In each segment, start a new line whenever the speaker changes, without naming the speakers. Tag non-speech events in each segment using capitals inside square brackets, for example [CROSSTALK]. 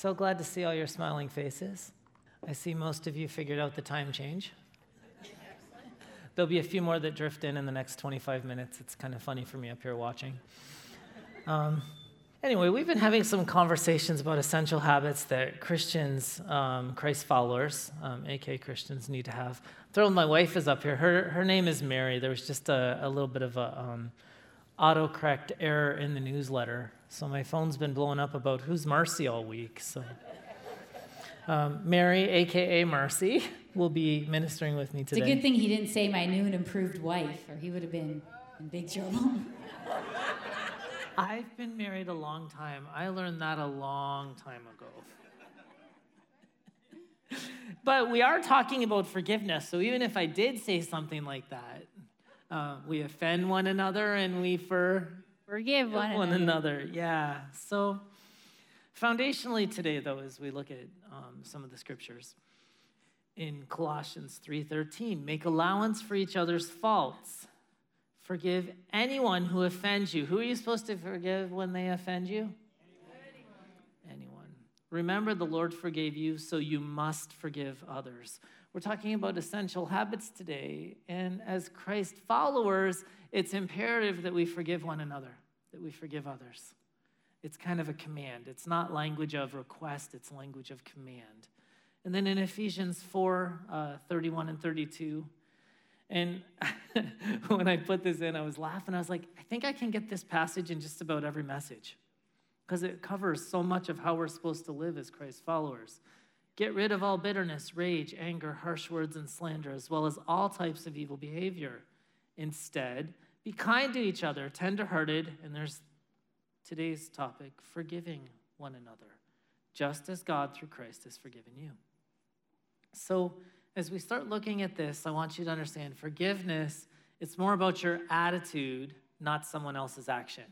So glad to see all your smiling faces. I see most of you figured out the time change. There'll be a few more that drift in in the next 25 minutes. It's kind of funny for me up here watching. Um, anyway, we've been having some conversations about essential habits that Christians, um, Christ followers, um, AK Christians, need to have. Throwing my wife is up here. Her, her name is Mary. There was just a, a little bit of a um, autocorrect error in the newsletter. So my phone's been blowing up about who's Marcy all week. So um, Mary, aka Marcy, will be ministering with me today.
It's a good thing he didn't say my new and improved wife, or he would have been in big trouble. [LAUGHS]
I've been married a long time. I learned that a long time ago. but we are talking about forgiveness. So even if I did say something like that, uh, we offend one another and we for
Forgive one,
one
another.
another. Yeah. So, foundationally today, though, as we look at um, some of the scriptures in Colossians 3:13, make allowance for each other's faults. Forgive anyone who offends you. Who are you supposed to forgive when they offend you? Anyone. Remember, the Lord forgave you, so you must forgive others. We're talking about essential habits today, and as Christ followers, it's imperative that we forgive one another, that we forgive others. It's kind of a command. It's not language of request, it's language of command. And then in Ephesians 4 uh, 31 and 32, and [LAUGHS] when I put this in, I was laughing. I was like, I think I can get this passage in just about every message because it covers so much of how we're supposed to live as Christ followers. Get rid of all bitterness, rage, anger, harsh words, and slander, as well as all types of evil behavior. Instead, be kind to each other, tenderhearted, and there's today's topic forgiving one another, just as God through Christ has forgiven you. So, as we start looking at this, I want you to understand forgiveness, it's more about your attitude, not someone else's action.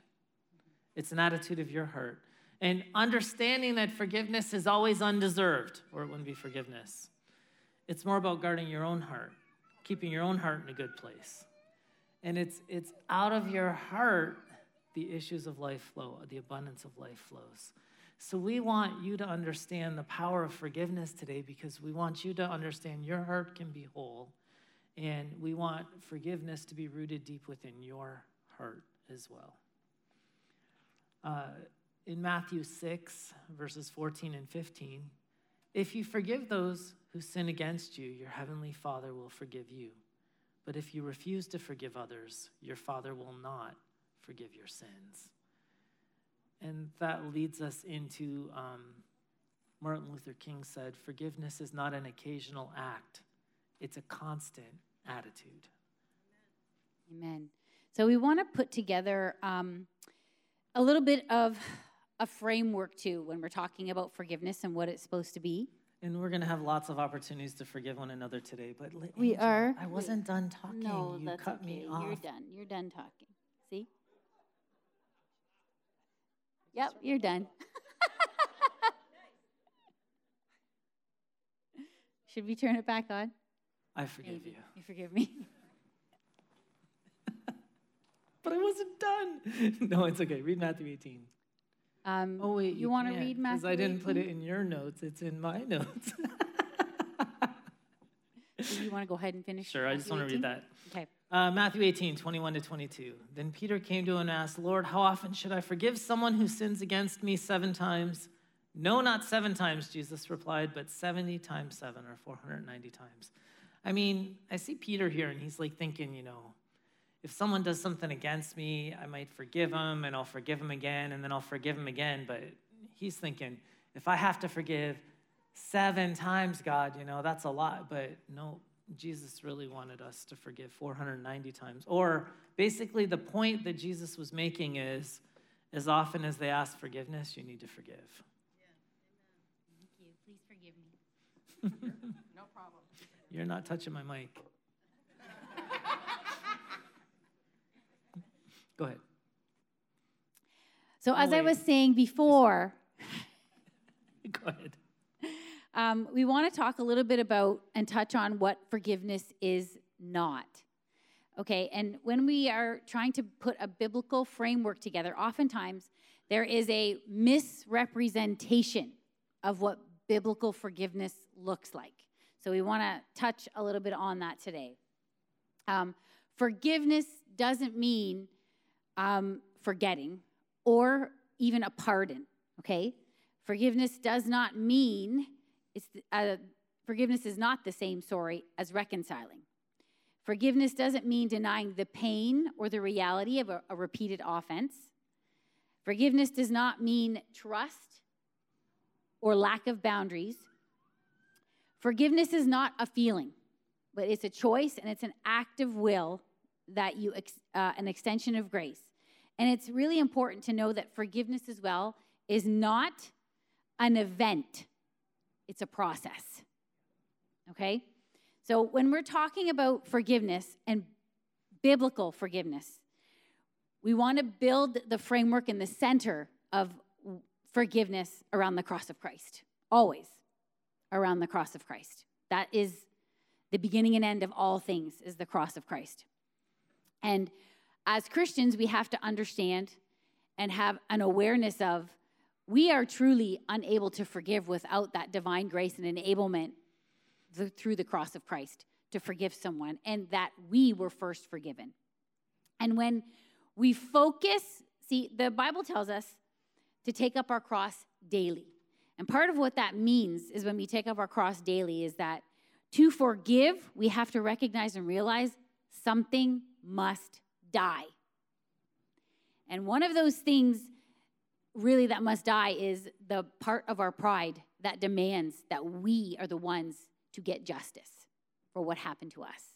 It's an attitude of your heart. And understanding that forgiveness is always undeserved, or it wouldn't be forgiveness. It's more about guarding your own heart, keeping your own heart in a good place. And it's, it's out of your heart the issues of life flow, the abundance of life flows. So we want you to understand the power of forgiveness today because we want you to understand your heart can be whole. And we want forgiveness to be rooted deep within your heart as well. Uh, in Matthew 6, verses 14 and 15, if you forgive those who sin against you, your heavenly Father will forgive you. But if you refuse to forgive others, your Father will not forgive your sins. And that leads us into um, Martin Luther King said, forgiveness is not an occasional act, it's a constant attitude.
Amen. So we want to put together um, a little bit of a framework too when we're talking about forgiveness and what it's supposed to be.
And we're going to have lots of opportunities to forgive one another today. But Li-
We are.
I wasn't done talking.
No,
you
that's
cut
okay.
me off.
You're done. You're done talking. See? Yep, you're done. [LAUGHS] Should we turn it back on?
I forgive
Maybe.
you.
You forgive me? [LAUGHS] [LAUGHS]
But I wasn't done. no, it's okay. Read Matthew 18.
Um,
Oh, wait.
you, want to
can't,
read
'cause
Matthew?
I didn't put it in your notes, it's in my [LAUGHS] notes.
Do you want to go ahead and finish?
sure, I just want to read that.
Okay.
Uh, Matthew 18, 21 to 22. Then Peter came to him and asked, Lord, how often should I forgive someone who sins against me seven times? No, not seven times, Jesus replied, but 70 times seven or 490 times. I mean, I see Peter here and he's like thinking, you know, if someone does something against me, I might forgive him and I'll forgive him again and then I'll forgive him again. But he's thinking, if I have to forgive seven times, God, you know, that's a lot. But no, Jesus really wanted us to forgive 490 times. Or basically, the point that Jesus was making is as often as they ask forgiveness, you need to forgive. Yeah. Thank you. Please forgive me. [LAUGHS] no problem. You're not touching my mic. Go ahead.
So, as I was saying before, [LAUGHS]
go ahead.
Um, we want to talk a little bit about and touch on what forgiveness is not. Okay, and when we are trying to put a biblical framework together, oftentimes there is a misrepresentation of what biblical forgiveness looks like. So we want to touch a little bit on that today. Um, forgiveness doesn't mean um, forgetting or even a pardon, okay? Forgiveness does not mean it's uh, forgiveness is not the same, sorry, as reconciling. Forgiveness doesn't mean denying the pain or the reality of a, a repeated offense. Forgiveness does not mean trust or lack of boundaries. Forgiveness is not a feeling, but it's a choice and it's an act of will that you, uh, an extension of grace. And it's really important to know that forgiveness as well is not an event, it's a process. Okay? So when we're talking about forgiveness and biblical forgiveness, we want to build the framework in the center of forgiveness around the cross of Christ. Always around the cross of Christ. That is the beginning and end of all things is the cross of Christ. And as Christians, we have to understand and have an awareness of we are truly unable to forgive without that divine grace and enablement through the cross of Christ to forgive someone, and that we were first forgiven. And when we focus, see, the Bible tells us to take up our cross daily. And part of what that means is when we take up our cross daily, is that to forgive, we have to recognize and realize something must die. And one of those things really that must die is the part of our pride that demands that we are the ones to get justice for what happened to us.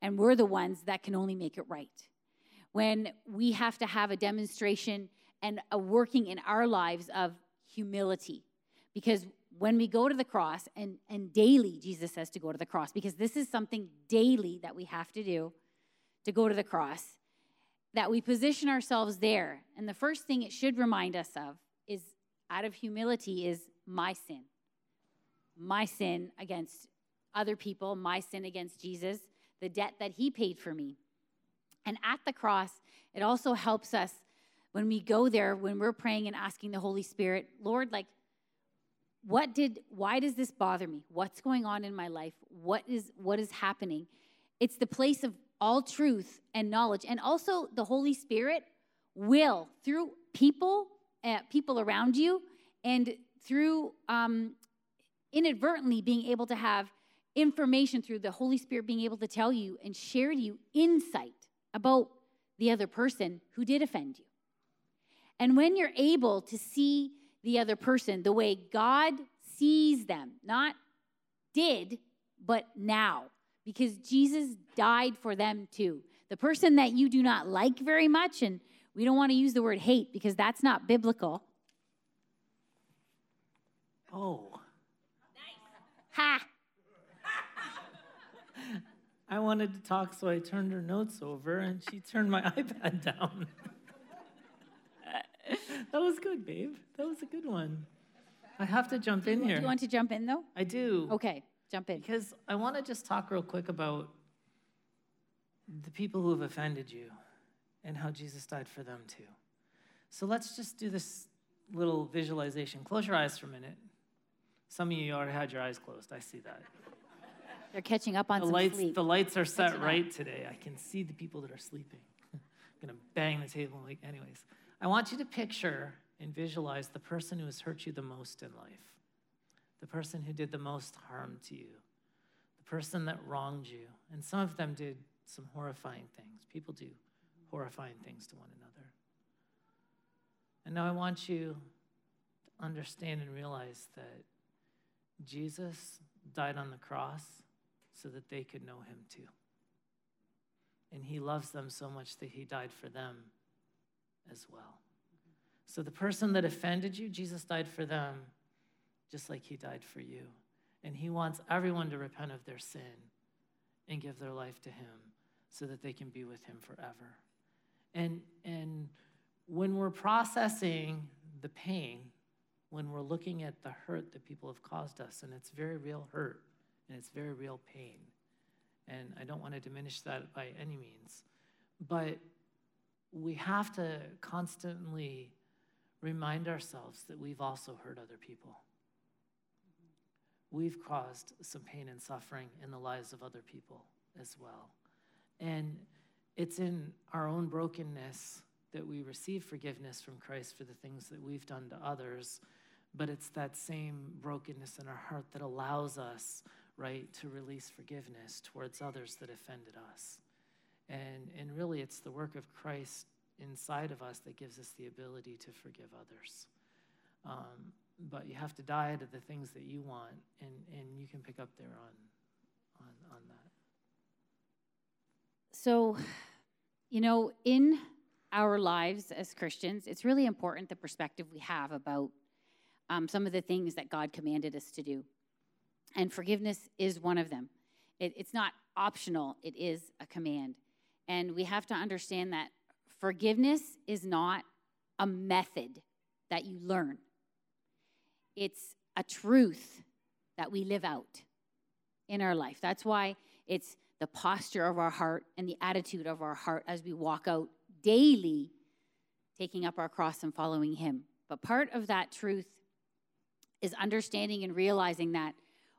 And we're the ones that can only make it right. When we have to have a demonstration and a working in our lives of humility. Because when we go to the cross, and, and daily, Jesus says to go to the cross, because this is something daily that we have to do to go to the cross, that we position ourselves there. And the first thing it should remind us of is out of humility is my sin. My sin against other people, my sin against Jesus, the debt that he paid for me. And at the cross, it also helps us when we go there, when we're praying and asking the Holy Spirit, Lord, like, what did why does this bother me what's going on in my life what is what is happening it's the place of all truth and knowledge. And also, the Holy Spirit will, through people, uh, people around you, and through um, inadvertently being able to have information through the Holy Spirit being able to tell you and share to you insight about the other person who did offend you. And when you're able to see the other person the way God sees them, not did, but now, because Jesus died for them too. The person that you do not like very much, and we don't want to use the word hate because that's not biblical.
Oh.
Nice. Ha! [LAUGHS]
I wanted to talk, so I turned her notes over and she turned my [LAUGHS] iPad down. [LAUGHS] that was good, babe. That was a good one. I have to jump in here.
Do you want to jump in, though?
I do.
Okay. Jump in.
Because I want to just talk real quick about the people who have offended you and how Jesus died for them too. So let's just do this little visualization. Close your eyes for a minute. Some of you already had your eyes closed. I see that.
They're catching up on
the
some
lights,
sleep.
The lights are set catching right up. today. I can see the people that are sleeping. I'm [LAUGHS] gonna bang the table. Like, anyways, I want you to picture and visualize the person who has hurt you the most in life the person who did the most harm to you, the person that wronged you. And some of them did some horrifying things. People do horrifying things to one another. And now I want you to understand and realize that Jesus died on the cross so that they could know him too. And he loves them so much that he died for them as well. So the person that offended you, Jesus died for them just like he died for you. And He wants everyone to repent of their sin and give their life to Him so that they can be with Him forever. And, and when we're processing the pain, when we're looking at the hurt that people have caused us, and it's very real hurt and it's very real pain. And I don't want to diminish that by any means. But we have to constantly remind ourselves that we've also hurt other people. We've caused some pain and suffering in the lives of other people as well. And it's in our own brokenness that we receive forgiveness from Christ for the things that we've done to others, but it's that same brokenness in our heart that allows us, right, to release forgiveness towards others that offended us. And, and really, it's the work of Christ inside of us that gives us the ability to forgive others. Um, but you have to die to the things that you want, and, and you can pick up there on, on, on that.
So, you know, in our lives as Christians, it's really important the perspective we have about um, some of the things that God commanded us to do. And forgiveness is one of them. It, it's not optional, it is a command. And we have to understand that forgiveness is not a method that you learn, it's a truth that we live out in our life. That's why it's the posture of our heart and the attitude of our heart as we walk out daily, taking up our cross and following Him. But part of that truth is understanding and realizing that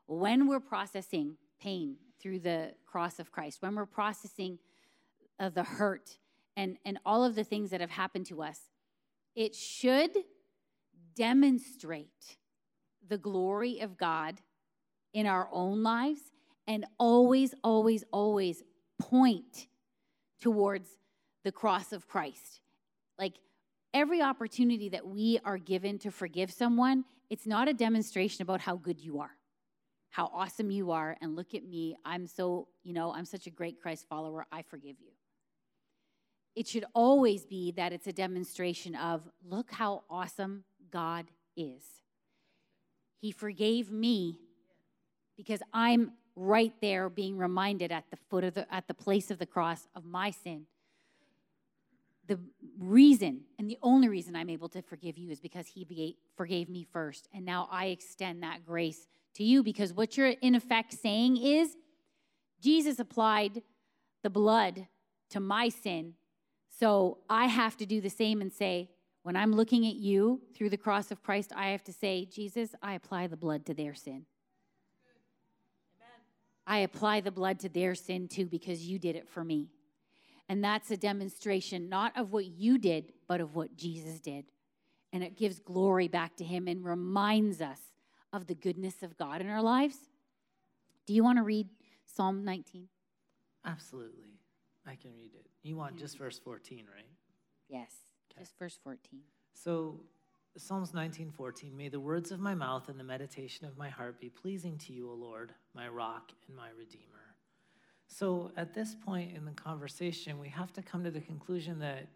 when we're processing pain through the cross of Christ, when we're processing uh, the hurt and, and all of the things that have happened to us, it should demonstrate the glory of God in our own lives and always, always, always point towards the cross of Christ. Like every opportunity that we are given to forgive someone, it's not a demonstration about how good you are, how awesome you are, and look at me, I'm so, you know, I'm such a great Christ follower, I forgive you. It should always be that it's a demonstration of, look how awesome God is. He forgave me because I'm right there being reminded at the foot of the at the place of the cross of my sin the reason and the only reason I'm able to forgive you is because he forgave me first. And now I extend that grace to you because what you're in effect saying is Jesus applied the blood to my sin. So I have to do the same and say, when I'm looking at you through the cross of Christ, I have to say, Jesus, I apply the blood to their sin. I apply the blood to their sin too because you did it for me. And that's a demonstration not of what you did, but of what Jesus did. And it gives glory back to him and reminds us of the goodness of God in our lives. Do you want to read Psalm 19?
Absolutely. I can read it. You want just verse 14, right?
Yes, okay. just verse 14.
So, Psalms 19:14 May the words of my mouth and the meditation of my heart be pleasing to you, O Lord, my rock and my redeemer. So at this point in the conversation, we have to come to the conclusion that,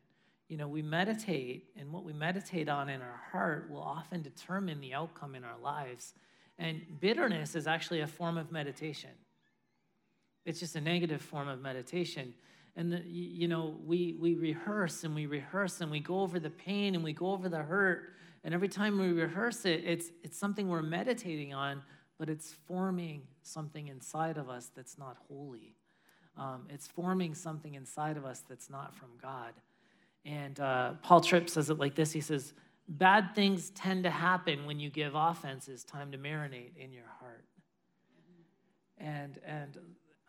you know, we meditate, and what we meditate on in our heart will often determine the outcome in our lives. And bitterness is actually a form of meditation. It's just a negative form of meditation. And, the, you know, we, we rehearse and we rehearse and we go over the pain and we go over the hurt. And every time we rehearse it, it's, it's something we're meditating on, but it's forming something inside of us that's not holy. Um, it's forming something inside of us that's not from God. And uh, Paul Tripp says it like this He says, Bad things tend to happen when you give offenses time to marinate in your heart. And, and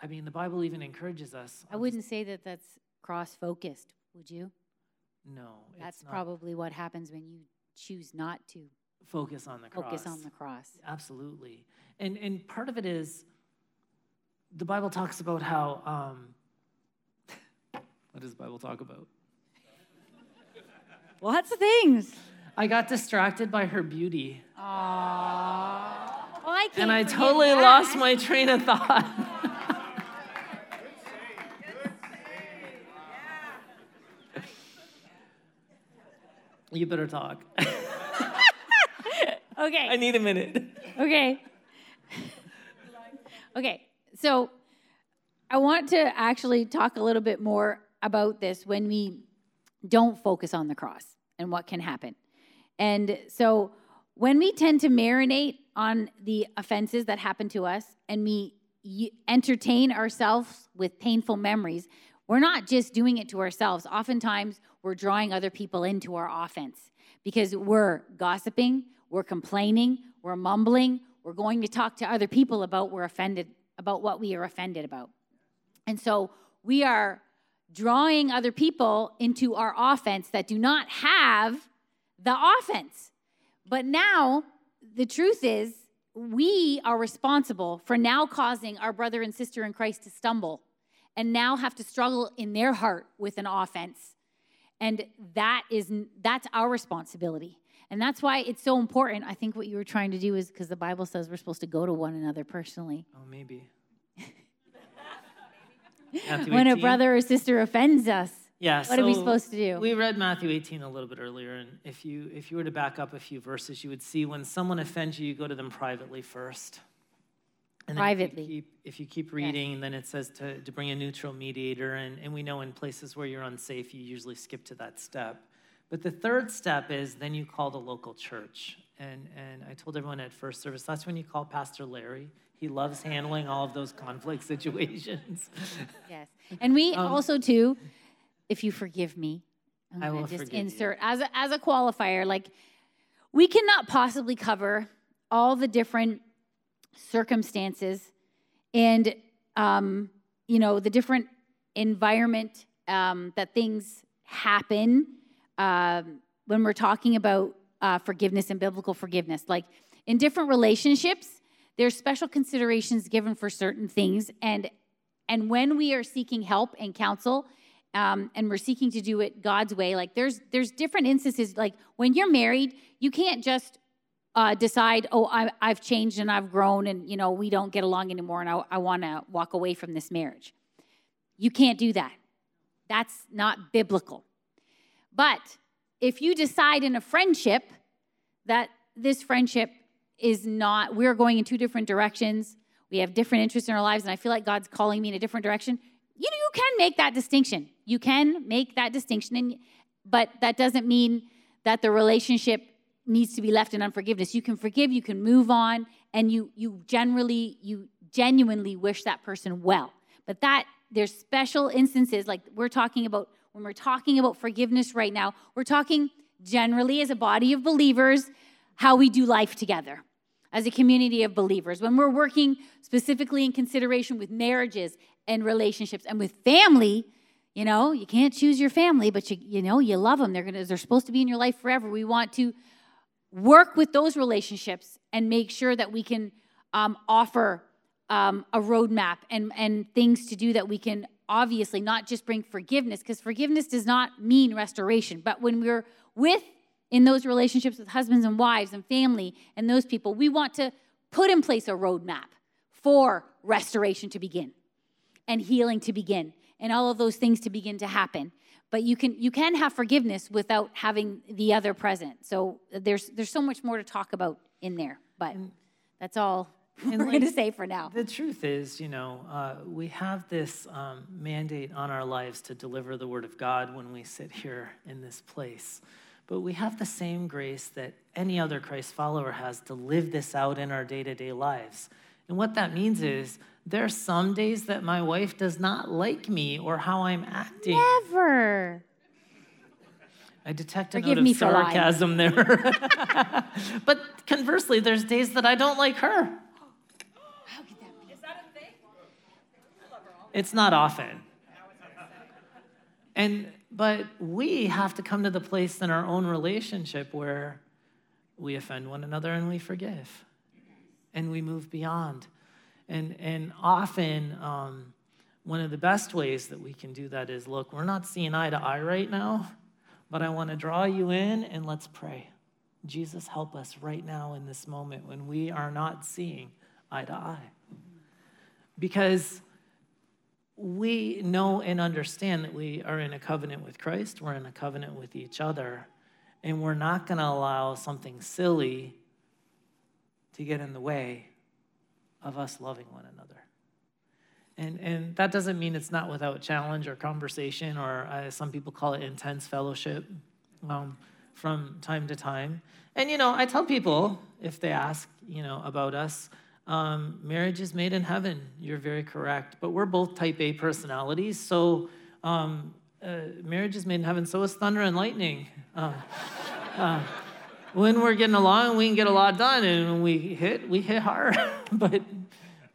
I mean, the Bible even encourages us.
I wouldn't say that that's cross focused, would you?
No.
That's probably what happens when you choose not to
focus on the cross.
Focus on the cross.
Absolutely. And, and part of it is the Bible talks about how, um, [LAUGHS] what does the Bible talk about? [LAUGHS]
Lots of things.
I got distracted by her beauty.
Aww. Well, I
and I totally that. lost my train of thought. [LAUGHS] you better talk. [LAUGHS]
okay.
I need a minute.
Okay. Okay, so I want to actually talk a little bit more about this when we don't focus on the cross and what can happen. And so when we tend to marinate on the offenses that happen to us and we entertain ourselves with painful memories, we're not just doing it to ourselves. Oftentimes, we're drawing other people into our offense because we're gossiping, we're complaining, we're mumbling, we're going to talk to other people about we're offended about what we are offended about. And so we are drawing other people into our offense that do not have the offense. But now the truth is we are responsible for now causing our brother and sister in Christ to stumble and now have to struggle in their heart with an offense. And that is that's our responsibility. And that's why it's so important. I think what you were trying to do is because the Bible says we're supposed to go to one another personally.
Oh, maybe. [LAUGHS]
when a brother or sister offends us,
yeah,
what
so
are we supposed to do?
We read Matthew 18 a little bit earlier, and if you if you were to back up a few verses, you would see when someone offends you, you go to them privately first.
And privately.
If you keep, if you keep reading, yes. then it says to, to bring a neutral mediator, and, and we know in places where you're unsafe, you usually skip to that step. But the third step is then you call the local church. And, and I told everyone at first service, that's when you call Pastor Larry. He loves handling all of those conflict [LAUGHS] situations.
yes. And we um, also, too, if you forgive me,
I'm I will just
insert
you.
as a, as a qualifier. Like, we cannot possibly cover all the different circumstances and um, you know the different environment um, that things happen um, when we're talking about uh, forgiveness and biblical forgiveness. Like in different relationships, there's special considerations given for certain things, and and when we are seeking help and counsel, um, and we're seeking to do it God's way. Like there's there's different instances. Like when you're married, you can't just uh, decide, oh, I, have changed and I've grown, and you know we don't get along anymore, and I, I want to walk away from this marriage. You can't do that. That's not biblical. But if you decide in a friendship that this friendship is not, we're going in two different directions, we have different interests in our lives, and I feel like God's calling me in a different direction, you know, you can make that distinction. You can make that distinction, and, but that doesn't mean that the relationship needs to be left in unforgiveness. You can forgive, you can move on, and you you generally you genuinely wish that person well. But that there's special instances like we're talking about when we're talking about forgiveness right now, we're talking generally as a body of believers how we do life together as a community of believers. When we're working specifically in consideration with marriages and relationships and with family, you know, you can't choose your family, but you you know, you love them. They're to they're supposed to be in your life forever. We want to work with those relationships and make sure that we can um, offer um, a roadmap and, and things to do that we can obviously not just bring forgiveness, because forgiveness does not mean restoration. But when we're with in those relationships with husbands and wives and family and those people, we want to put in place a roadmap for restoration to begin and healing to begin and all of those things to begin to happen but you can you can have forgiveness without having the other present. So there's there's so much more to talk about in there but that's all [LAUGHS] and we're like, going to say for now.
the truth is you know uh, we have this um, mandate on our lives to deliver the word of god when we sit here in this place. But we have the same grace that any other christ follower has to live this out in our day-to-day lives. And what that means is there are some days that my wife does not like me or how I'm acting.
Never.
I detect a Forgive note of sarcasm there. [LAUGHS] but conversely, there's days that I don't like her.
How could that be? Is that a thing?
It's not often. And but we have to come to the place in our own relationship where we offend one another and we forgive and we move beyond. And, and often, um, one of the best ways that we can do that is look, we're not seeing eye to eye right now, but I want to draw you in and let's pray. Jesus, help us right now in this moment when we are not seeing eye to eye. Because we know and understand that we are in a covenant with Christ, we're in a covenant with each other, and we're not going to allow something silly to get in the way of us loving one another. And, and that doesn't mean it's not without challenge or conversation, or uh, some people call it intense fellowship um, from time to time. And, you know, I tell people if they ask, you know, about us, um, marriage is made in heaven. You're very correct. But we're both type A personalities. So um, uh, marriage is made in heaven. So is thunder and lightning. Uh, uh, when we're getting along, we can get a lot done. And when we hit, we hit hard. [LAUGHS] but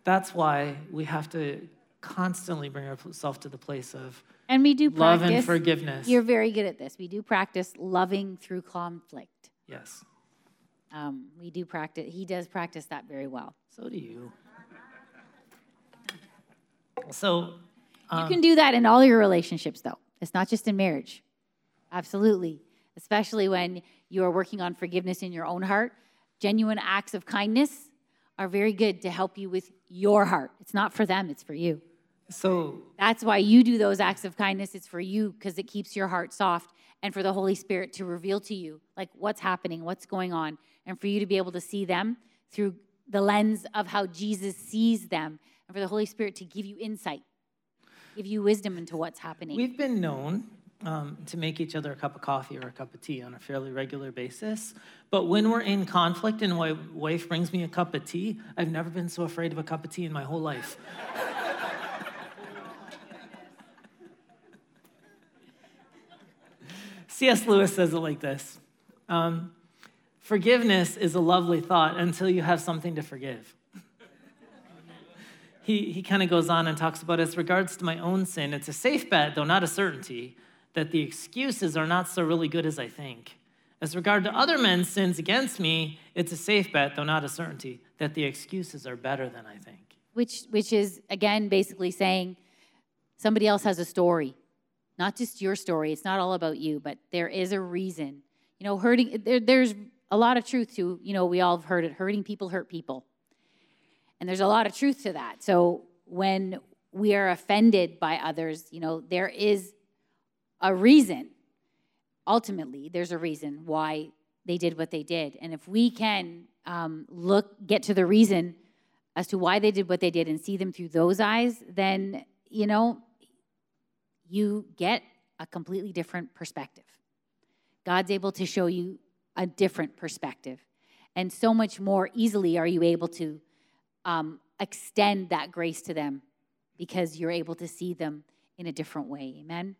that's why we have to constantly bring ourselves to the place of
And we do
love
practice.
and forgiveness.
You're very good at this. We do practice loving through conflict.
yes.
Um, we do practice. He does practice that very well.
So do you. So,
you can do that in all your relationships, though. It's not just in marriage. Absolutely. Especially when you are working on forgiveness in your own heart. Genuine acts of kindness are very good to help you with your heart. It's not for them, it's for you.
so
That's why you do those acts of kindness. It's for you because it keeps your heart soft and for the Holy Spirit to reveal to you like what's happening, what's going on, and for you to be able to see them through the lens of how Jesus sees them, and for the Holy Spirit to give you insight, give you wisdom into what's happening.
We've been known um, to make each other a cup of coffee or a cup of tea on a fairly regular basis. But when we're in conflict and my wife brings me a cup of tea, I've never been so afraid of a cup of tea in my whole life. [LAUGHS] C.S. Lewis says it like this um, Forgiveness is a lovely thought until you have something to forgive [LAUGHS] he, he kind of goes on and talks about as regards to my own sin, it's a safe bet, though not a certainty, that the excuses are not so really good as I think. As regard to other men's sins against me, it's a safe bet, though not a certainty, that the excuses are better than I think.
which which is again basically saying somebody else has a story not just your story it's not all about you but there is a reason you know hurting there, there's a lot of truth to you know we all have heard it hurting people hurt people and there's a lot of truth to that so when we are offended by others you know there is a reason. Ultimately there's a reason why they did what they did. And if we can um, look get to the reason as to why they did what they did and see them through those eyes then you know you get a completely different perspective. God's able to show you a different perspective. And so much more easily are you able to um, extend that grace to them because you're able to see them in a different way. Amen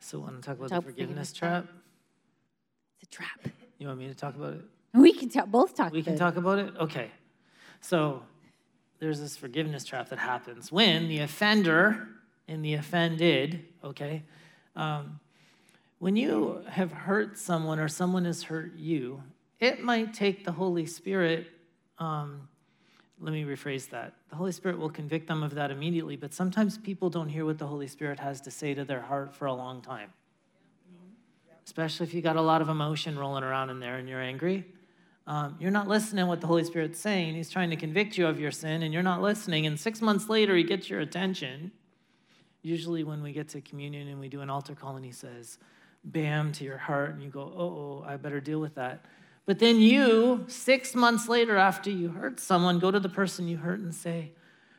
So, want to talk about
Talk
the
forgiveness
forgiveness trap?
it's a trap
You want me to talk about it?
we can ta- both talk
We can
it.
talk about it? Okay. So there's this forgiveness trap that happens when the offender and the offended, okay, um, when you have hurt someone or someone has hurt you, it might take the Holy Spirit. Um, let me rephrase that. The Holy Spirit will convict them of that immediately, but sometimes people don't hear what the Holy Spirit has to say to their heart for a long time. Especially if you got a lot of emotion rolling around in there and you're angry um, you're not listening to what the Holy Spirit's saying. He's trying to convict you of your sin, and you're not listening. And six months later, he gets your attention. Usually, when we get to communion and we do an altar call, and he says, "Bam!" to your heart, and you go, "Oh, I better deal with that." But then you, six months later, after you hurt someone, go to the person you hurt and say,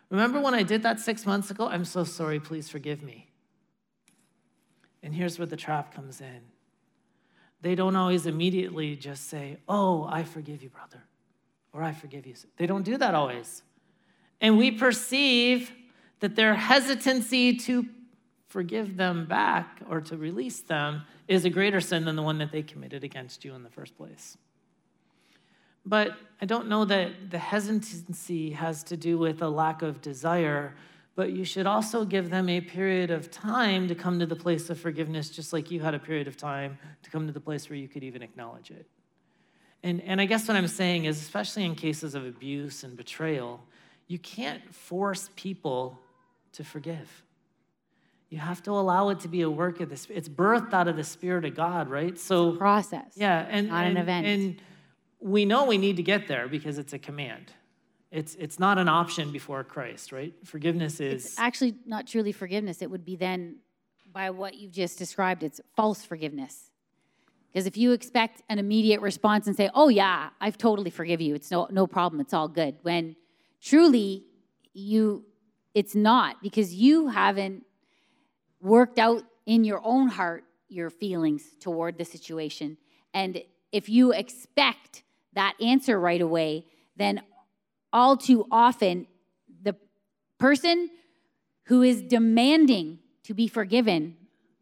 "Remember when I did that six months ago? I'm so sorry. Please forgive me." And here's where the trap comes in they don't always immediately just say, Oh, I forgive you, brother, or I forgive you. They don't do that always. And we perceive that their hesitancy to forgive them back or to release them is a greater sin than the one that they committed against you in the first place. But I don't know that the hesitancy has to do with a lack of desire, but you should also give them a period of time to come to the place of forgiveness, just like you had a period of time to come to the place where you could even acknowledge it. And, and I guess what I'm saying is, especially in cases of abuse and betrayal, you can't force people to forgive. You have to allow it to be a work of the Spirit. It's birthed out of the Spirit of God, right? So,
process
yeah, and,
not an
and-
event.
And we know we need to get there because it's a command. It's, it's not an option before Christ, right? Forgiveness is.
it's actually not truly forgiveness. It would be then, by what you've just described, it's false forgiveness. Because if you expect an immediate response and say, "Oh yeah, I've totally forgive you. It's no no problem. It's all good," when truly you it's not because you haven't worked out in your own heart your feelings toward the situation. And if you expect that answer right away, then all too often the person who is demanding to be forgiven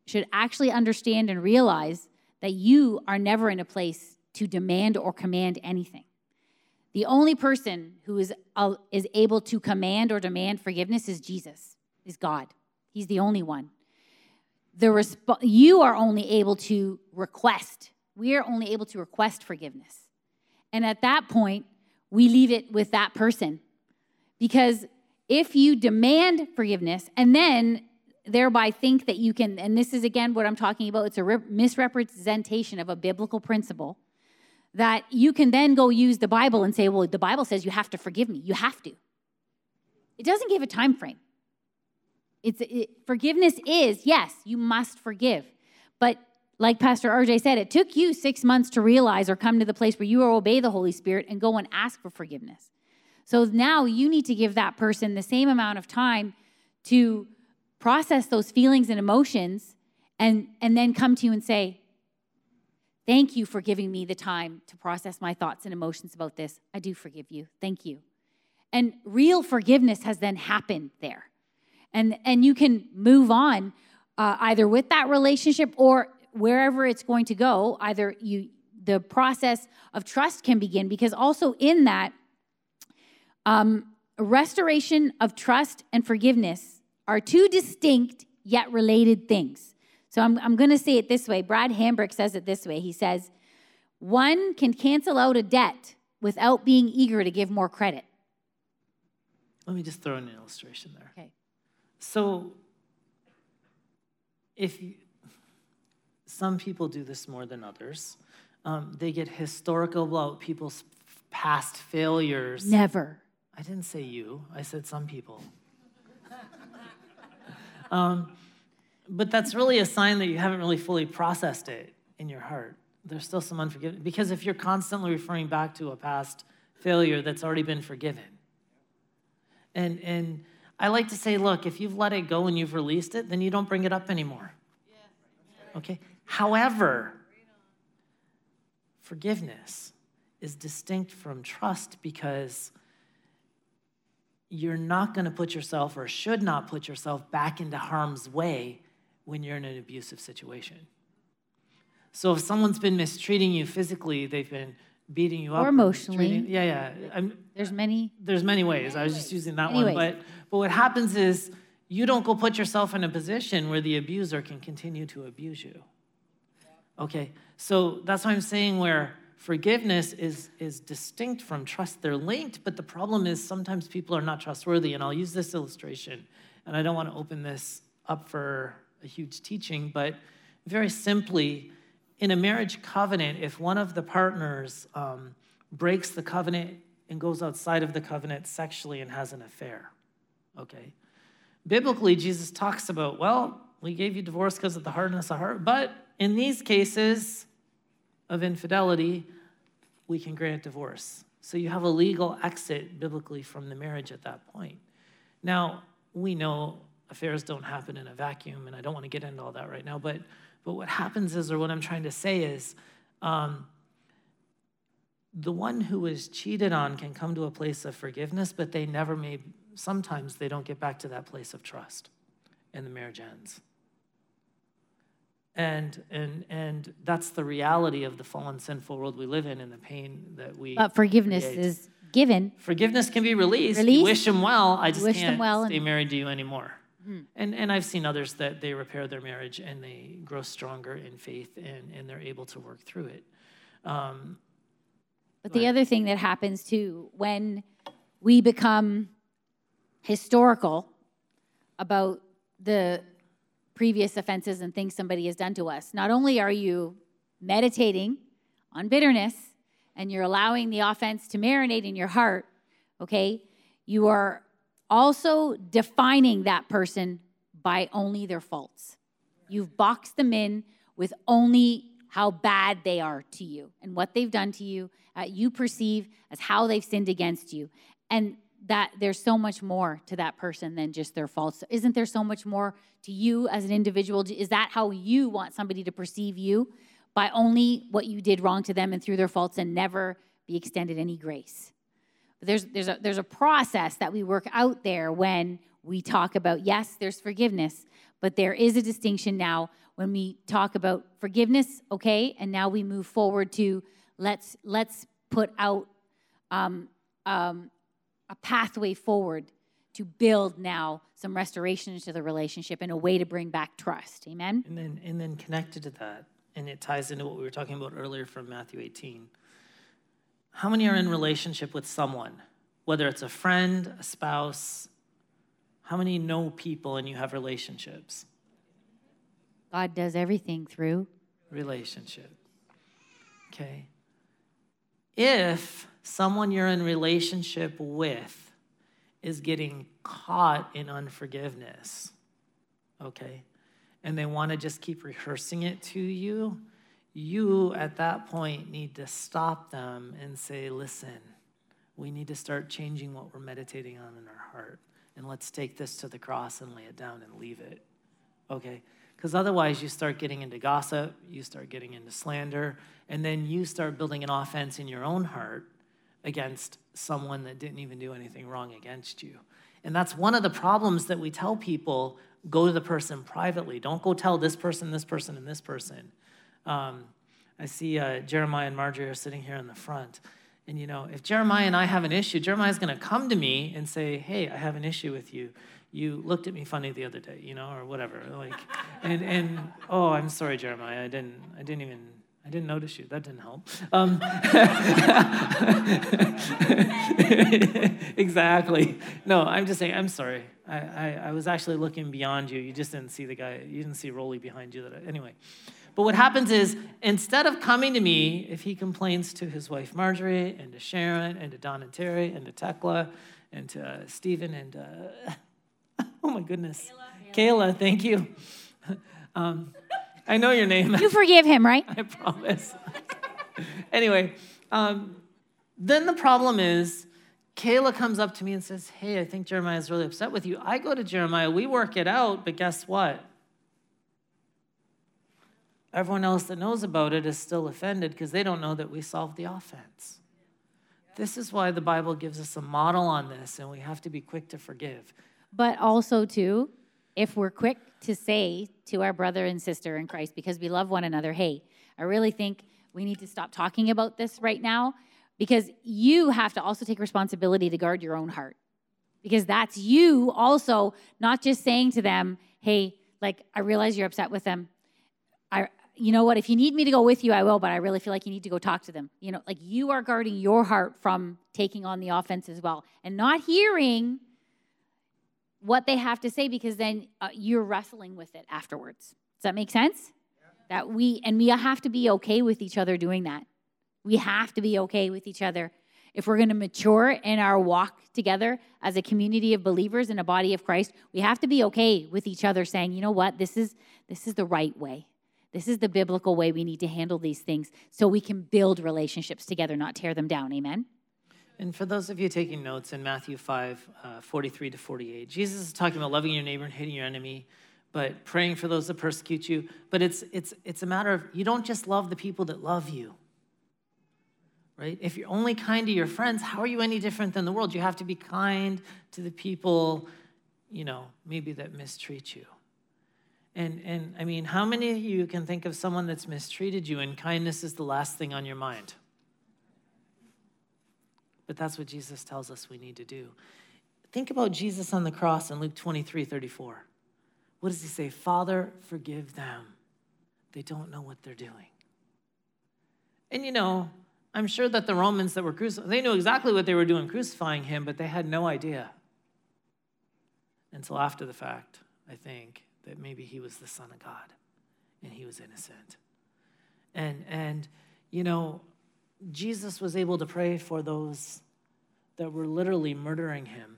should actually understand and realize that you are never in a place to demand or command anything. The only person who is, uh, is able to command or demand forgiveness is Jesus, is God. He's the only one. The resp- you are only able to request. We are only able to request forgiveness. And at that point, we leave it with that person. Because if you demand forgiveness and then thereby think that you can, and this is again what I'm talking about, it's a re- misrepresentation of a biblical principle, that you can then go use the Bible and say, well, the Bible says you have to forgive me. You have to. It doesn't give a time frame. It's, it, forgiveness is, yes, you must forgive. But like Pastor RJ said, it took you six months to realize or come to the place where you obey the Holy Spirit and go and ask for forgiveness. So now you need to give that person the same amount of time to process those feelings and emotions and, and then come to you and say, Thank you for giving me the time to process my thoughts and emotions about this. I do forgive you. Thank you. And real forgiveness has then happened there. And, and you can move on uh, either with that relationship or wherever it's going to go. Either you, the process of trust can begin because also in that, um, restoration of trust and forgiveness are two distinct yet related things. So I'm, I'm going to say it this way. Brad Hambrick says it this way. He says, one can cancel out a debt without being eager to give more credit.
Let me just throw in an illustration there.
Okay.
So, if you, some people do this more than others, um, they get historical about people's past failures.
Never.
I didn't say you, I said some people. [LAUGHS] um, but that's really a sign that you haven't really fully processed it in your heart. There's still some unforgiveness. Because if you're constantly referring back to a past failure that's already been forgiven, and, and I like to say, look, if you've let it go and you've released it, then you don't bring it up anymore. Okay? However, forgiveness is distinct from trust because you're not going to put yourself or should not put yourself back into harm's way when you're in an abusive situation. So if someone's been mistreating you physically, they've been beating you up
or emotionally.
Yeah, yeah. I'm,
there's many.
There's many ways. I was just using that one. But but what happens is you don't go put yourself in a position where the abuser can continue to abuse you. Okay, so that's why I'm saying where forgiveness is is distinct from trust. They're linked, but the problem is sometimes people are not trustworthy. And I'll use this illustration, and I don't want to open this up for a huge teaching, but very simply, in a marriage covenant, if one of the partners um, breaks the covenant and goes outside of the covenant sexually and has an affair, okay? Biblically, Jesus talks about, well, we gave you divorce because of the hardness of heart, but in these cases of infidelity, we can grant divorce. So you have a legal exit biblically from the marriage at that point. Now, we know affairs don't happen in a vacuum, and I don't want to get into all that right now, but, but what happens is, or what I'm trying to say is, um, the one who is cheated on can come to a place of forgiveness, but they never may, sometimes they don't get back to that place of trust, and the marriage ends. And, and, and that's the reality of the fallen, sinful world we live in and the pain that we.
But forgiveness
create.
is given.
Forgiveness can be released.
Released.
wish them well. I just
wish them
can't
well
stay
and-
married to you anymore. And, and I've seen others that they repair their marriage and they grow stronger in faith and, and they're able to work through it. Um,
But the
Right.
other thing that happens too, when we become historical about the previous offenses and things somebody has done to us, not only are you meditating on bitterness and you're allowing the offense to marinate in your heart, okay, you are also defining that person by only their faults. You've boxed them in with only how bad they are to you and what they've done to you, uh, you perceive as how they've sinned against you. And that there's so much more to that person than just their faults. Isn't there so much more to you as an individual? Is that how you want somebody to perceive you? By only what you did wrong to them and through their faults and never be extended any grace. But there's, there's, a, there's a process that we work out there when we talk about, yes, there's forgiveness, but there is a distinction now when we talk about forgiveness, okay, and now we move forward to let's, let's put out um, um, a pathway forward to build now some restoration into the relationship and a way to bring back trust. Amen.
And then and then connected to that, and it ties into what we were talking about earlier from Matthew 18. How many are in relationship with someone, whether it's a friend, a spouse? How many know people and you have relationships?
God does everything through
relationship. Okay. If someone you're in relationship with is getting caught in unforgiveness, okay, and they want to just keep rehearsing it to you, you at that point need to stop them and say, listen, we need to start changing what we're meditating on in our heart. And let's take this to the cross and lay it down and leave it. Okay? Because otherwise, you start getting into gossip, you start getting into slander, and then you start building an offense in your own heart against someone that didn't even do anything wrong against you. And that's one of the problems that we tell people go to the person privately. Don't go tell this person, this person, and this person. Um, I see uh, Jeremiah and Marjorie are sitting here in the front. And you know, if Jeremiah and I have an issue, Jeremiah's going to come to me and say, "Hey, I have an issue with you. You looked at me funny the other day, you know, or whatever." Like, and and oh, I'm sorry, Jeremiah. I didn't. I didn't even I didn't notice you. That didn't help. Um, [LAUGHS] exactly. No, I'm just saying, I'm sorry. I, I, I, was actually looking beyond you. You just didn't see the guy, you didn't see Rolly behind you. That I, anyway. But what happens is, instead of coming to me, if he complains to his wife Marjorie, and to Sharon, and to Don and Terry, and to Tekla, and to uh, Stephen, and uh, [LAUGHS] oh my goodness, Kayla, Kayla thank you. [LAUGHS] Um, I know your name.
You forgive him, right? [LAUGHS]
I promise. [LAUGHS] anyway, um, then the problem is Kayla comes up to me and says, Hey, I think Jeremiah is really upset with you. I go to Jeremiah, we work it out, but guess what? Everyone else that knows about it is still offended because they don't know that we solved the offense. This is why the Bible gives us a model on this, and we have to be quick to forgive.
But also, too, if we're quick to say to our brother and sister in Christ, because we love one another, hey, I really think we need to stop talking about this right now because you have to also take responsibility to guard your own heart. Because that's you also not just saying to them, hey, like, I realize you're upset with them. I, you know what, if you need me to go with you, I will, but I really feel like you need to go talk to them. You know, like you are guarding your heart from taking on the offense as well and not hearing what they have to say because then uh, you're wrestling with it afterwards. Does that make sense? Yeah. That we, and we have to be okay with each other doing that. We have to be okay with each other. If we're going to mature in our walk together as a community of believers in a body of Christ, we have to be okay with each other saying, you know what, this is, this is the right way. This is the biblical way we need to handle these things so we can build relationships together, not tear them down. Amen?
And for those of you taking notes in Matthew 5, uh, 43 to 48, Jesus is talking about loving your neighbor and hating your enemy, but praying for those that persecute you. But it's, it's, it's a matter of you don't just love the people that love you, right? If you're only kind to your friends, how are you any different than the world? You have to be kind to the people, you know, maybe that mistreat you. And, and I mean, how many of you can think of someone that's mistreated you and kindness is the last thing on your mind? But that's what Jesus tells us we need to do. Think about Jesus on the cross in Luke 23 34. What does he say? Father, forgive them. They don't know what they're doing. And you know, I'm sure that the Romans that were crucified, they knew exactly what they were doing crucifying him, but they had no idea until after the fact, I think, that maybe he was the Son of God and he was innocent. And, and you know, Jesus was able to pray for those that were literally murdering him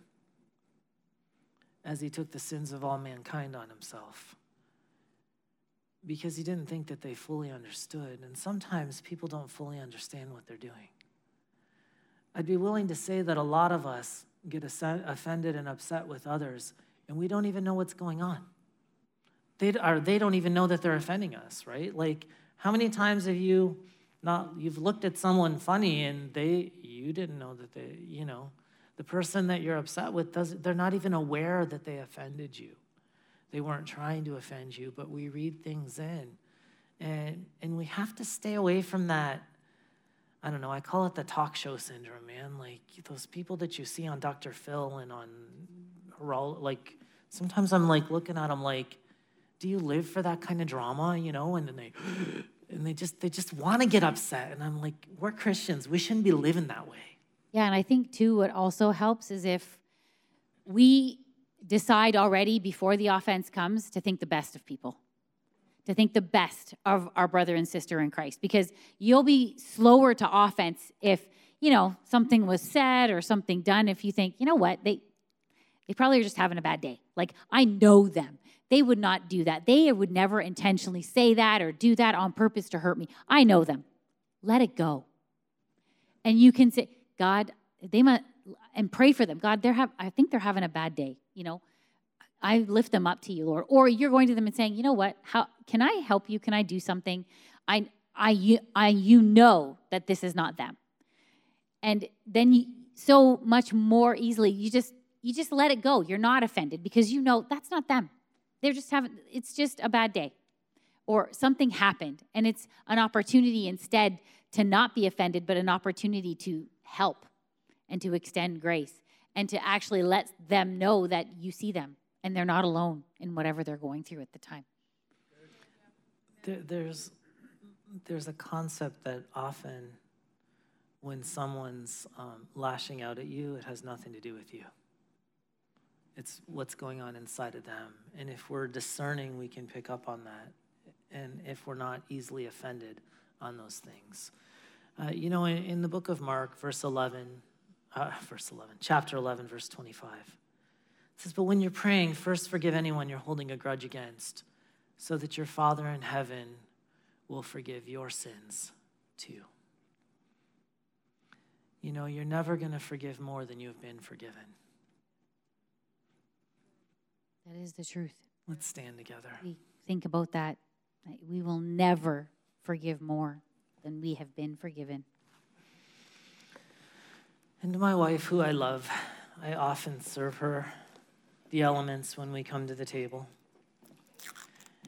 as he took the sins of all mankind on himself because he didn't think that they fully understood. And sometimes people don't fully understand what they're doing. I'd be willing to say that a lot of us get offended and upset with others, and we don't even know what's going on. They, are, they don't even know that they're offending us, right? Like, how many times have you not, you've looked at someone funny and they, you didn't know that they, you know, the person that you're upset with, does, they're not even aware that they offended you. They weren't trying to offend you, but we read things in. And, and we have to stay away from that. I don't know, I call it the talk show syndrome, man. Like those people that you see on Dr. Phil and on, like, sometimes I'm like looking at them like, do you live for that kind of drama, you know? And then they, and they just, they just want to get upset. And I'm like, we're Christians. We shouldn't be living that way.
Yeah, and I think too, what also helps is if we decide already before the offense comes to think the best of people, to think the best of our brother and sister in Christ, because you'll be slower to offense if you know something was said or something done. If you think, you know what, they they probably are just having a bad day. Like I know them. They would not do that. They would never intentionally say that or do that on purpose to hurt me. I know them. Let it go. And you can say, God, they might, and pray for them. God, they're have, I think they're having a bad day. You know, I lift them up to you, Lord. Or you're going to them and saying, you know what? How can I help you? Can I do something? I, I, you, I, you know that this is not them. And then you, so much more easily, you just, you just let it go. You're not offended because you know that's not them. They're just having, it's just a bad day. Or something happened, and it's an opportunity instead to not be offended, but an opportunity to help and to extend grace and to actually let them know that you see them and they're not alone in whatever they're going through at the time.
There, there's, there's a concept that often when someone's um, lashing out at you, it has nothing to do with you. It's what's going on inside of them. And if we're discerning, we can pick up on that. And if we're not easily offended on those things. Uh, you know, in, in, the book of Mark, verse 11, uh, verse 11, chapter 11, verse 25, it says, But when you're praying, first forgive anyone you're holding a grudge against, so that your Father in heaven will forgive your sins too. You know, you're never going to forgive more than you have been forgiven.
That is the truth.
Let's stand together.
We think about that. We will never forgive more than we have been forgiven.
And to my wife, who I love, I often serve her the elements when we come to the table.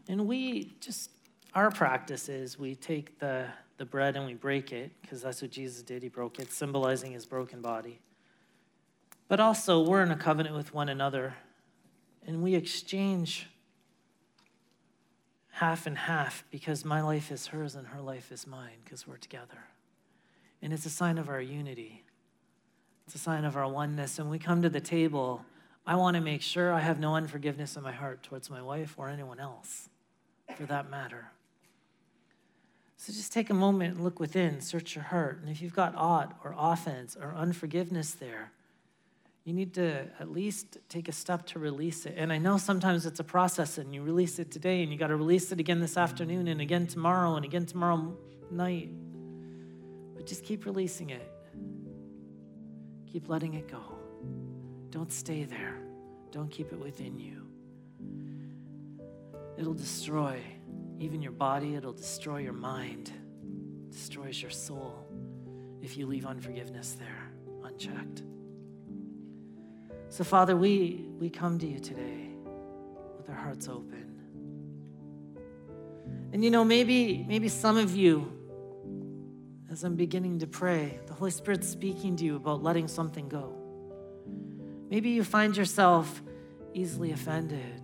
And we just, our practice is we take the, the bread and we break it, because that's what Jesus did. He broke it, symbolizing his broken body. But also, we're in a covenant with one another, and we exchange half and half because my life is hers and her life is mine because we're together. And it's a sign of our unity, it's a sign of our oneness. And we come to the table, I want to make sure I have no unforgiveness in my heart towards my wife or anyone else for that matter. So just take a moment and look within, search your heart. And if you've got aught or offense or unforgiveness there, you need to at least take a step to release it. And I know sometimes it's a process and you release it today and you got to release it again this afternoon and again tomorrow and again tomorrow night. But just keep releasing it. Keep letting it go. Don't stay there. Don't keep it within you. It'll destroy even your body, it'll destroy your mind, it destroys your soul if you leave unforgiveness there unchecked. So, Father, we, we come to you today with our hearts open. And you know, maybe, maybe some of you, as I'm beginning to pray, the Holy Spirit's speaking to you about letting something go. Maybe you find yourself easily offended.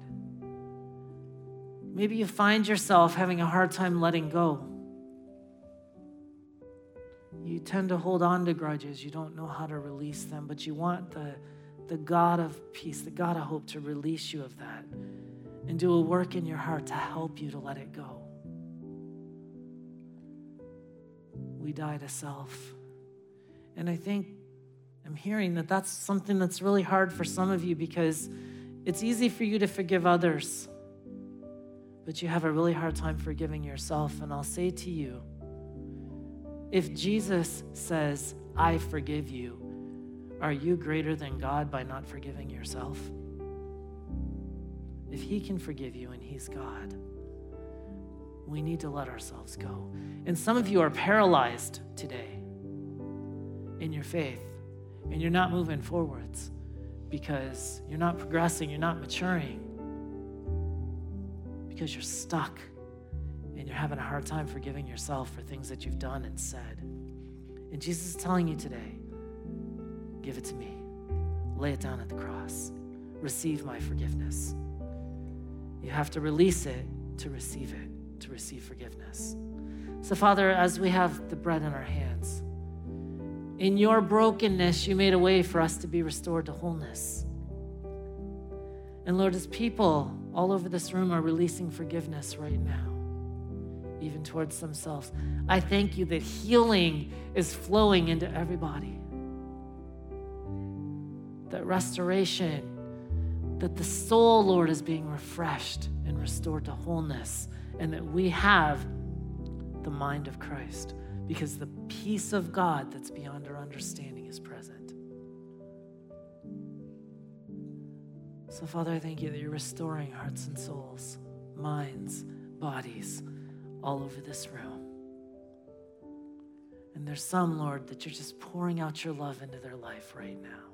Maybe you find yourself having a hard time letting go. You tend to hold on to grudges. You don't know how to release them, but you want the the God of peace, the God of hope, to release you of that and do a work in your heart to help you to let it go. We die to self. And I think I'm hearing that that's something that's really hard for some of you because it's easy for you to forgive others, but you have a really hard time forgiving yourself. And I'll say to you if Jesus says, I forgive you, Are you greater than God by not forgiving yourself? If He can forgive you and He's God, we need to let ourselves go. And some of you are paralyzed today in your faith, and you're not moving forwards because you're not progressing, you're not maturing, because you're stuck and you're having a hard time forgiving yourself for things that you've done and said. And Jesus is telling you today give it to me, lay it down at the cross, receive my forgiveness. You have to release it to receive it, to receive forgiveness. So, Father, as we have the bread in our hands, in your brokenness, you made a way for us to be restored to wholeness. And Lord, as people all over this room are releasing forgiveness right now, even towards themselves, I thank you that healing is flowing into everybody. That restoration, that the soul, Lord, is being refreshed and restored to wholeness, and that we have the mind of Christ because the peace of God that's beyond our understanding is present. So, Father, I thank you that you're restoring hearts and souls, minds, bodies all over this room. And there's some, Lord, that you're just pouring out your love into their life right now.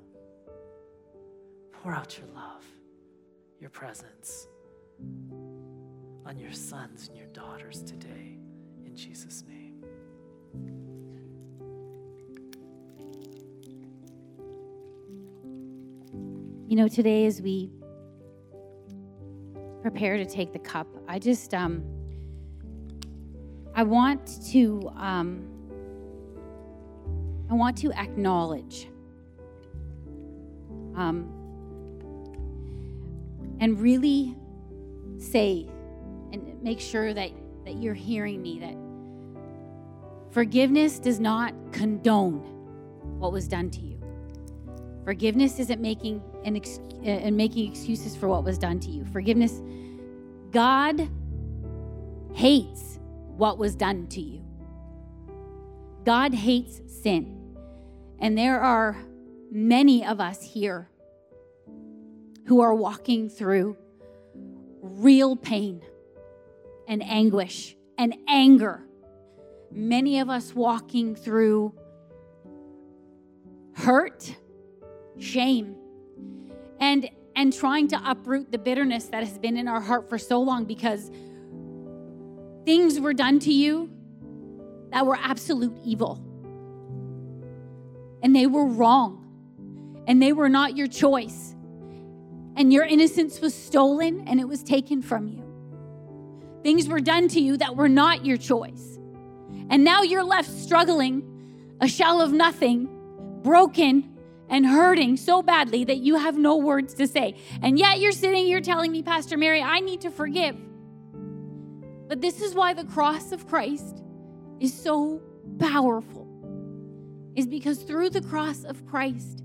Pour out your love, your presence on your sons and your daughters today, in Jesus' name.
You know, today as we prepare to take the cup, I just um, I want to um, I want to acknowledge um, and really say and make sure that that you're hearing me that forgiveness does not condone what was done to you. Forgiveness isn't making an ex- uh, and making excuses for what was done to you. Forgiveness, God hates what was done to you. God hates sin. And there are many of us here who are walking through real pain and anguish and anger. Many of us walking through hurt shame and and trying to uproot the bitterness that has been in our heart for so long because things were done to you that were absolute evil. And they were wrong. And they were not your choice and your innocence was stolen and it was taken from you things were done to you that were not your choice and now you're left struggling a shell of nothing broken and hurting so badly that you have no words to say. And yet you're sitting here telling me, Pastor Mary, I need to forgive. But this is why the cross of Christ is so powerful. Is because through the cross of Christ,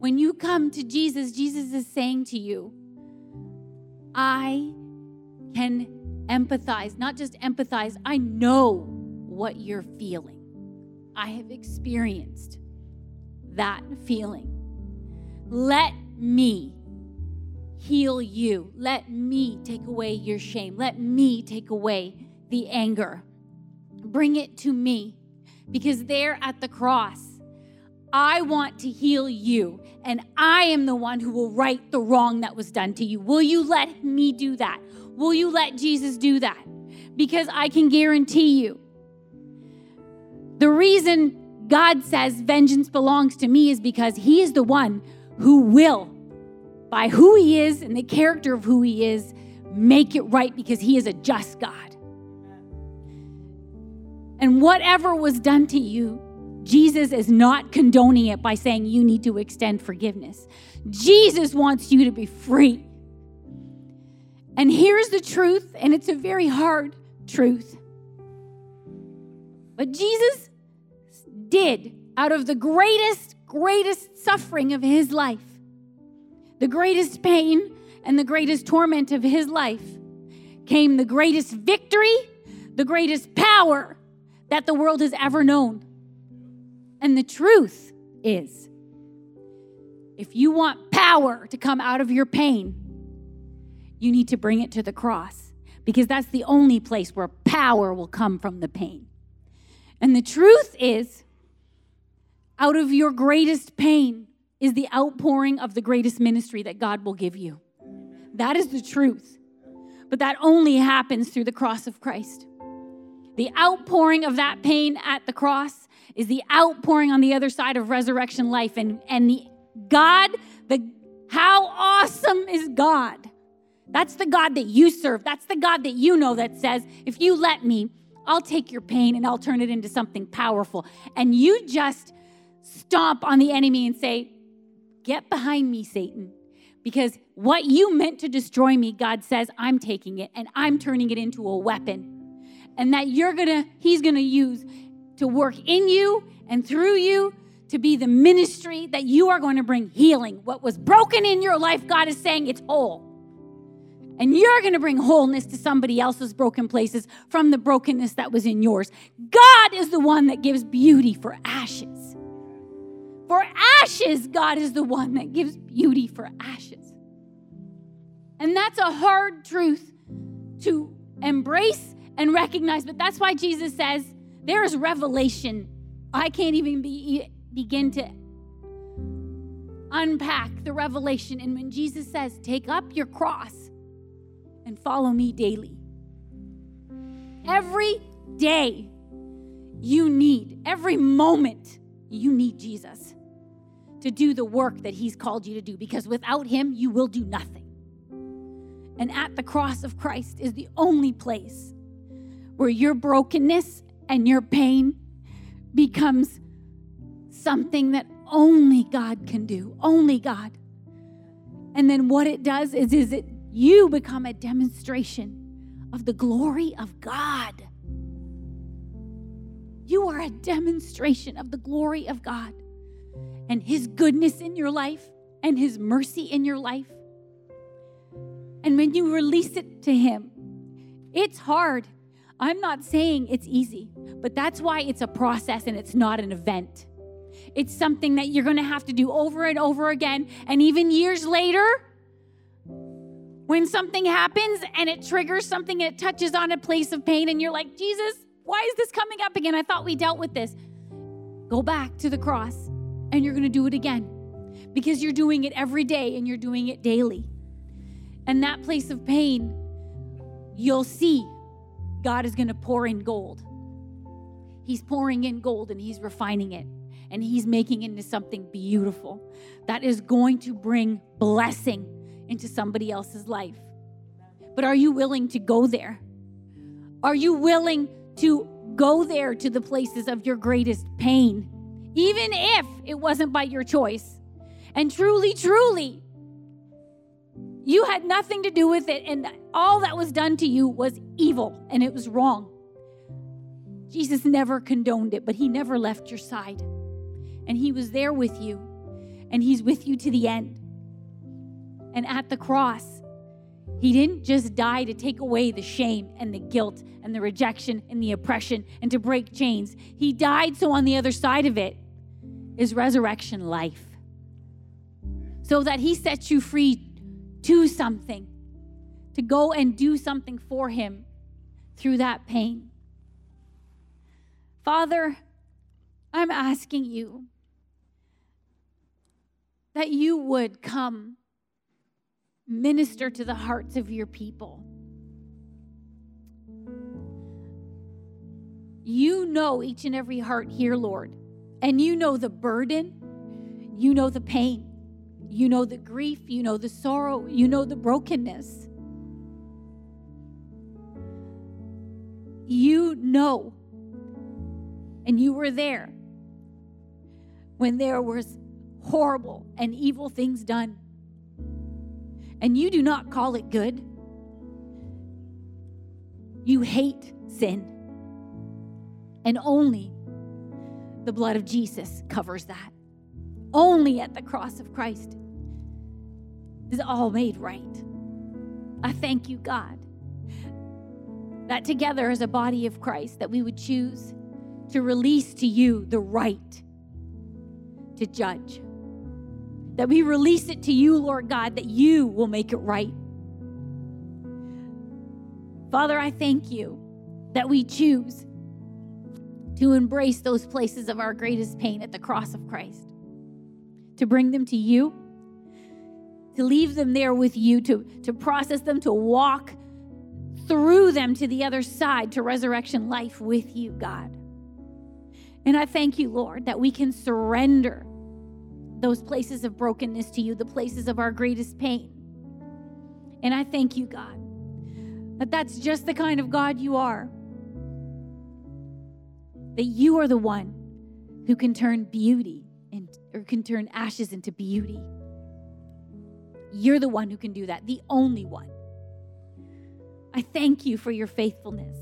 when you come to Jesus, Jesus is saying to you, I can empathize, not just empathize, I know what you're feeling. I have experienced that feeling. Let me heal you. Let me take away your shame. Let me take away the anger. Bring it to me because there at the cross, I want to heal you, and I am the one who will right the wrong that was done to you. Will you let me do that? Will you let Jesus do that? Because I can guarantee you, the reason God says vengeance belongs to me is because He is the one who will, by who He is and the character of who He is, make it right because He is a just God. And whatever was done to you, Jesus is not condoning it by saying you need to extend forgiveness. Jesus wants you to be free. And here's the truth, and it's a very hard truth. But Jesus did out of the greatest, greatest suffering of his life, the greatest pain and the greatest torment of his life, came the greatest victory, the greatest power that the world has ever known. And the truth is, if you want power to come out of your pain, you need to bring it to the cross because that's the only place where power will come from the pain. And the truth is, out of your greatest pain is the outpouring of the greatest ministry that God will give you. That is the truth. But that only happens through the cross of Christ. The outpouring of that pain at the cross is the outpouring on the other side of resurrection life. And, and the God, the how awesome is God? That's the God that you serve. That's the God that you know that says, if you let me, I'll take your pain and I'll turn it into something powerful. And you just stomp on the enemy and say, Get behind me, Satan. Because what you meant to destroy me, God says, I'm taking it and I'm turning it into a weapon. And that you're gonna, He's gonna use to work in you and through you to be the ministry that you are going to bring healing. What was broken in your life, God is saying it's whole. And you're going to bring wholeness to somebody else's broken places from the brokenness that was in yours. God is the one that gives beauty for ashes. For ashes, God is the one that gives beauty for ashes. And that's a hard truth to embrace and recognize, but that's why Jesus says there is revelation. I can't even be, begin to unpack the revelation. And when Jesus says, Take up your cross and follow me daily, every day you need, every moment you need Jesus to do the work that He's called you to do because without Him, you will do nothing. And at the cross of Christ is the only place where your brokenness and your pain becomes something that only God can do, only God. And then what it does is, is it you become a demonstration of the glory of God. You are a demonstration of the glory of God and His goodness in your life and His mercy in your life. And when you release it to Him, it's hard. I'm not saying it's easy, but that's why it's a process and it's not an event. It's something that you're going to have to do over and over again. And even years later, when something happens and it triggers something and it touches on a place of pain, and you're like, Jesus, why is this coming up again? I thought we dealt with this. Go back to the cross and you're going to do it again because you're doing it every day and you're doing it daily. And that place of pain, you'll see God is going to pour in gold. He's pouring in gold and He's refining it and He's making it into something beautiful that is going to bring blessing into somebody else's life. But are you willing to go there? Are you willing to go there to the places of your greatest pain, even if it wasn't by your choice? And truly, truly, you had nothing to do with it, and all that was done to you was evil and it was wrong. Jesus never condoned it, but he never left your side. And he was there with you, and he's with you to the end. And at the cross, he didn't just die to take away the shame and the guilt and the rejection and the oppression and to break chains. He died so on the other side of it is resurrection life. So that he sets you free to something, to go and do something for Him through that pain. Father, I'm asking you that you would come minister to the hearts of your people. You know each and every heart here, Lord, and you know the burden, you know the pain. You know the grief, you know the sorrow, you know the brokenness. You know, and you were there when there was horrible and evil things done. And you do not call it good. You hate sin. And only the blood of Jesus covers that. Only at the cross of Christ is all made right. I thank you, God, that together as a body of Christ, that we would choose to release to you the right to judge, that we release it to you, Lord God, that you will make it right. Father, I thank you that we choose to embrace those places of our greatest pain at the cross of Christ, to bring them to you, to leave them there with you, to, to process them, to walk through them to the other side to resurrection life with you, God. And I thank you, Lord, that we can surrender those places of brokenness to you, the places of our greatest pain. And I thank you, God, that that's just the kind of God you are. That you are the one who can turn beauty and or can turn ashes into beauty. You're the one who can do that, the only one. I thank you for your faithfulness.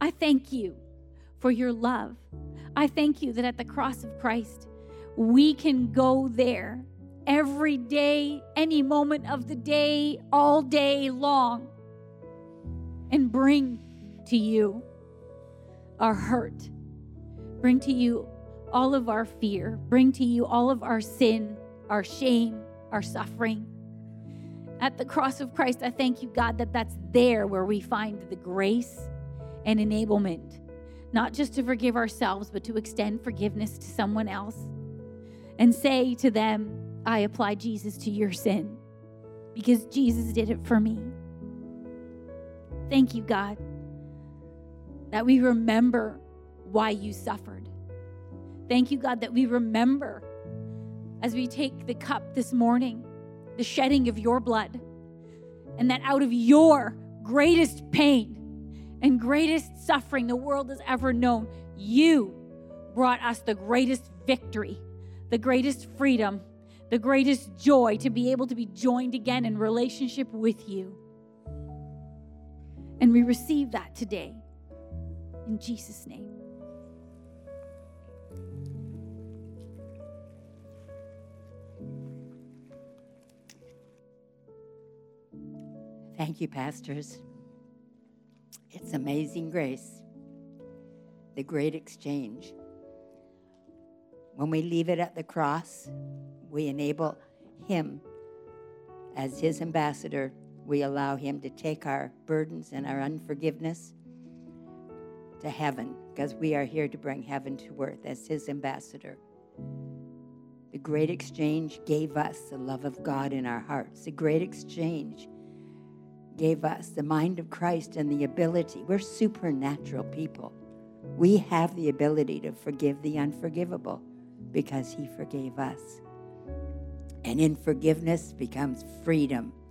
I thank you for your love. I thank you that at the cross of Christ, we can go there every day, any moment of the day, all day long, and bring to you our hurt, bring to you all of our fear, bring to you all of our sin, our shame, our suffering. At the cross of Christ, I thank you, God, that that's there where we find the grace and enablement, not just to forgive ourselves, but to extend forgiveness to someone else and say to them, I apply Jesus to your sin because Jesus did it for me. Thank you, God, that we remember why you suffered. Thank you, God, that we remember as we take the cup this morning the shedding of your blood, and that out of your greatest pain and greatest suffering the world has ever known, you brought us the greatest victory, the greatest freedom, the greatest joy to be able to be joined again in relationship with you. And we receive that today in Jesus' name.
Thank you, pastors. It's amazing grace, the great exchange. When we leave it at the cross, we enable Him as His ambassador. We allow Him to take our burdens and our unforgiveness to heaven because we are here to bring heaven to earth as His ambassador. The great exchange gave us the love of God in our hearts. The great exchange gave us the mind of Christ and the ability. We're supernatural people. We have the ability to forgive the unforgivable because He forgave us. And in forgiveness becomes freedom. [LAUGHS]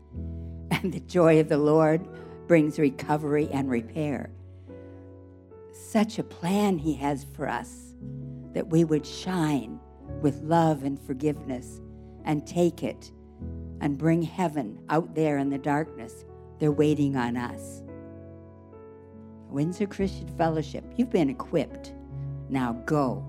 And the joy of the Lord brings recovery and repair. Such a plan He has for us that we would shine with love and forgiveness and take it and bring heaven out there in the darkness they're waiting on us. Windsor Christian Fellowship, you've been equipped. Now go